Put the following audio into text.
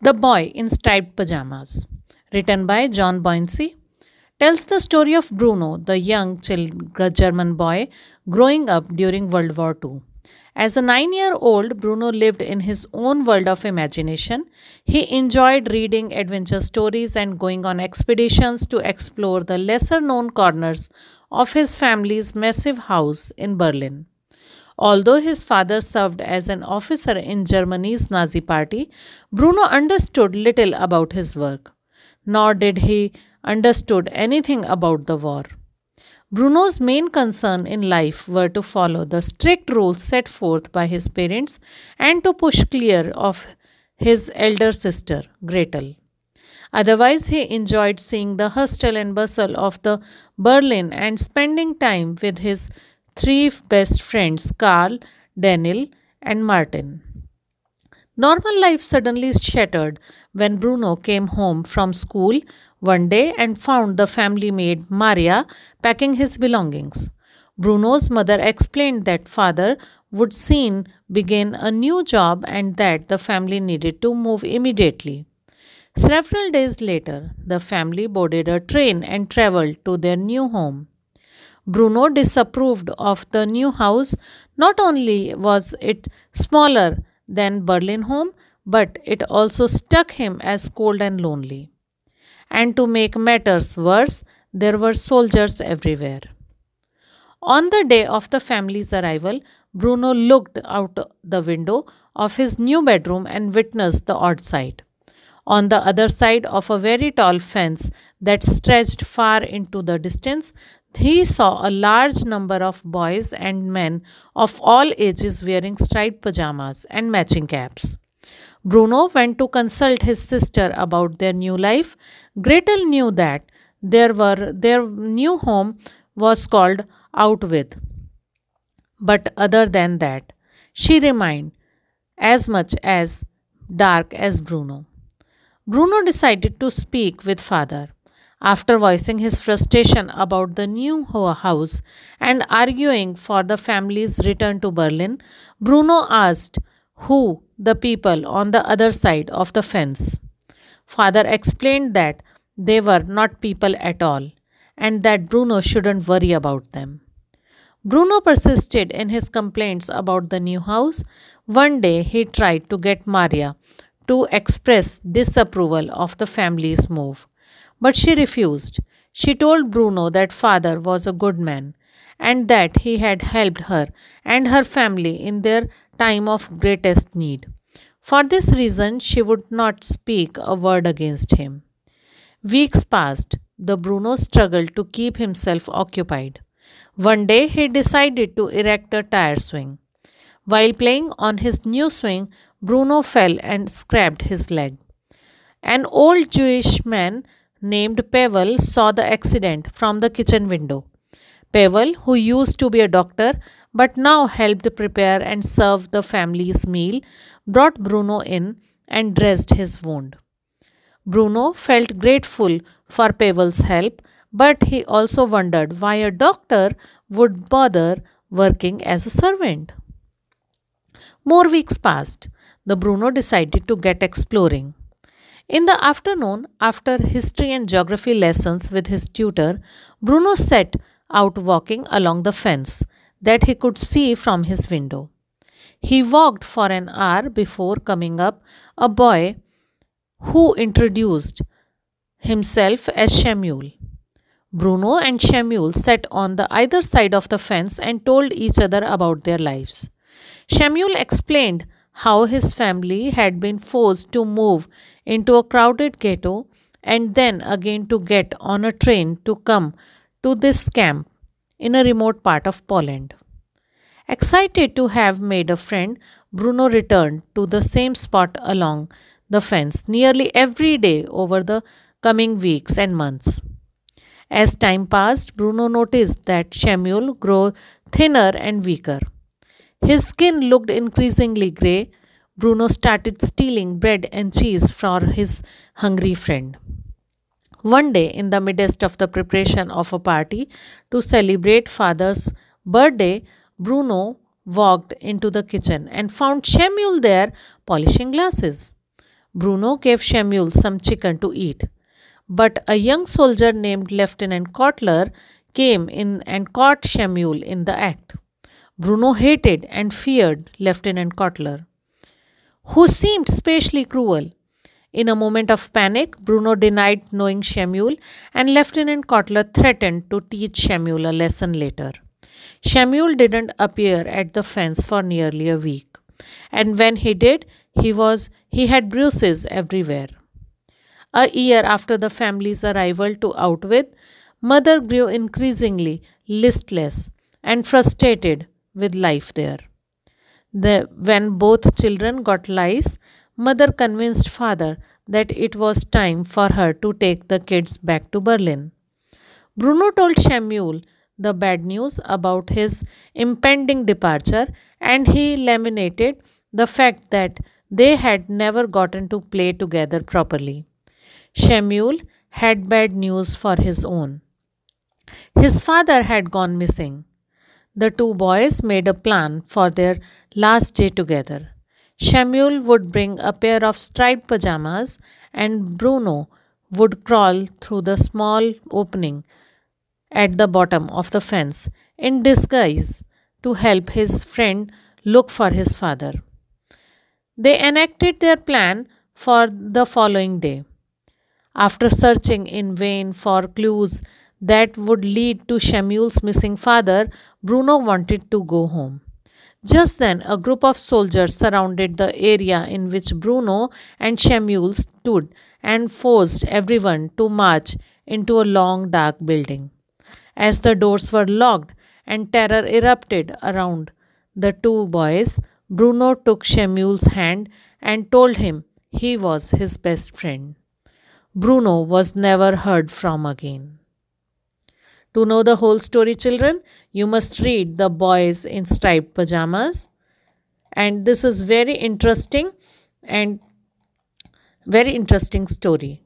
The Boy in Striped Pajamas, written by John Boyncey, tells the story of Bruno, the young German boy growing up during World War II. As a nine year old, Bruno lived in his own world of imagination. He enjoyed reading adventure stories and going on expeditions to explore the lesser known corners of his family's massive house in Berlin. Although his father served as an officer in Germany's Nazi party, Bruno understood little about his work, nor did he understood anything about the war. Bruno's main concern in life were to follow the strict rules set forth by his parents and to push clear of his elder sister, Gretel. Otherwise, he enjoyed seeing the hustle and bustle of the Berlin and spending time with his three best friends Karl, Daniel, and Martin. Normal life suddenly shattered when Bruno came home from school one day and found the family maid Maria packing his belongings. Bruno's mother explained that father would soon begin a new job and that the family needed to move immediately. Several days later, the family boarded a train and traveled to their new home. Bruno disapproved of the new house. Not only was it smaller than Berlin home, but it also struck him as cold and lonely. And to make matters worse, there were soldiers everywhere. On the day of the family's arrival, Bruno looked out the window of his new bedroom and witnessed the odd sight. On the other side of a very tall fence that stretched far into the distance, he saw a large number of boys and men of all ages wearing striped pajamas and matching caps. Bruno went to consult his sister about their new life. Gretel knew that there were their new home was called Outwith. But other than that, she remained as much as dark as Bruno. Bruno decided to speak with father. After voicing his frustration about the new house and arguing for the family's return to Berlin, Bruno asked who the people on the other side of the fence. Father explained that they were not people at all and that Bruno shouldn't worry about them. Bruno persisted in his complaints about the new house. One day he tried to get Maria to express disapproval of the family's move. But she refused. She told Bruno that father was a good man and that he had helped her and her family in their time of greatest need. For this reason, she would not speak a word against him. Weeks passed. The Bruno struggled to keep himself occupied. One day, he decided to erect a tire swing. While playing on his new swing, Bruno fell and scraped his leg. An old Jewish man named Pavel saw the accident from the kitchen window. Pavel, who used to be a doctor but now helped prepare and serve the family's meal, brought Bruno in and dressed his wound. Bruno felt grateful for Pavel's help, but he also wondered why a doctor would bother working as a servant. More weeks passed. The Bruno decided to get exploring. In the afternoon, after history and geography lessons with his tutor, Bruno set out walking along the fence that he could see from his window. He walked for an hour before coming up a boy who introduced himself as Shmuel. Bruno and Shmuel sat on the either side of the fence and told each other about their lives. Shmuel explained how his family had been forced to move into a crowded ghetto and then again to get on a train to come to this camp in a remote part of Poland. Excited to have made a friend, Bruno returned to the same spot along the fence nearly every day over the coming weeks and months. As time passed, Bruno noticed that Shmuel grew thinner and weaker. His skin looked increasingly grey. Bruno started stealing bread and cheese from his hungry friend. One day, in the midst of the preparation of a party to celebrate father's birthday, Bruno walked into the kitchen and found Shmuel there polishing glasses. Bruno gave Shmuel some chicken to eat. But a young soldier named Lieutenant Kotler came in and caught Shmuel in the act. Bruno hated and feared Lieutenant Kotler, who seemed specially cruel. In a moment of panic, Bruno denied knowing Shmuel, and Lieutenant Kotler threatened to teach Shmuel a lesson later. Shmuel didn't appear at the fence for nearly a week, and when he did, he was he had bruises everywhere. A year after the family's arrival to Outwith, mother grew increasingly listless and frustrated with life there. The, when both children got lice, mother convinced father that it was time for her to take the kids back to Berlin. Bruno told Shmuel the bad news about his impending departure and he lamented the fact that they had never gotten to play together properly. Shmuel had bad news for his own. His father had gone missing. The two boys made a plan for their last day together. Shmuel would bring a pair of striped pajamas, and Bruno would crawl through the small opening at the bottom of the fence in disguise to help his friend look for his father. They enacted their plan for the following day. After searching in vain for clues that would lead to Shmuel's missing father, Bruno wanted to go home. Just then, a group of soldiers surrounded the area in which Bruno and Shmuel stood and forced everyone to march into a long dark building. As the doors were locked and terror erupted around the two boys, Bruno took Shmuel's hand and told him he was his best friend. Bruno was never heard from again. To know the whole story, children, you must read The Boys in Striped Pajamas. And this is very interesting and very interesting story.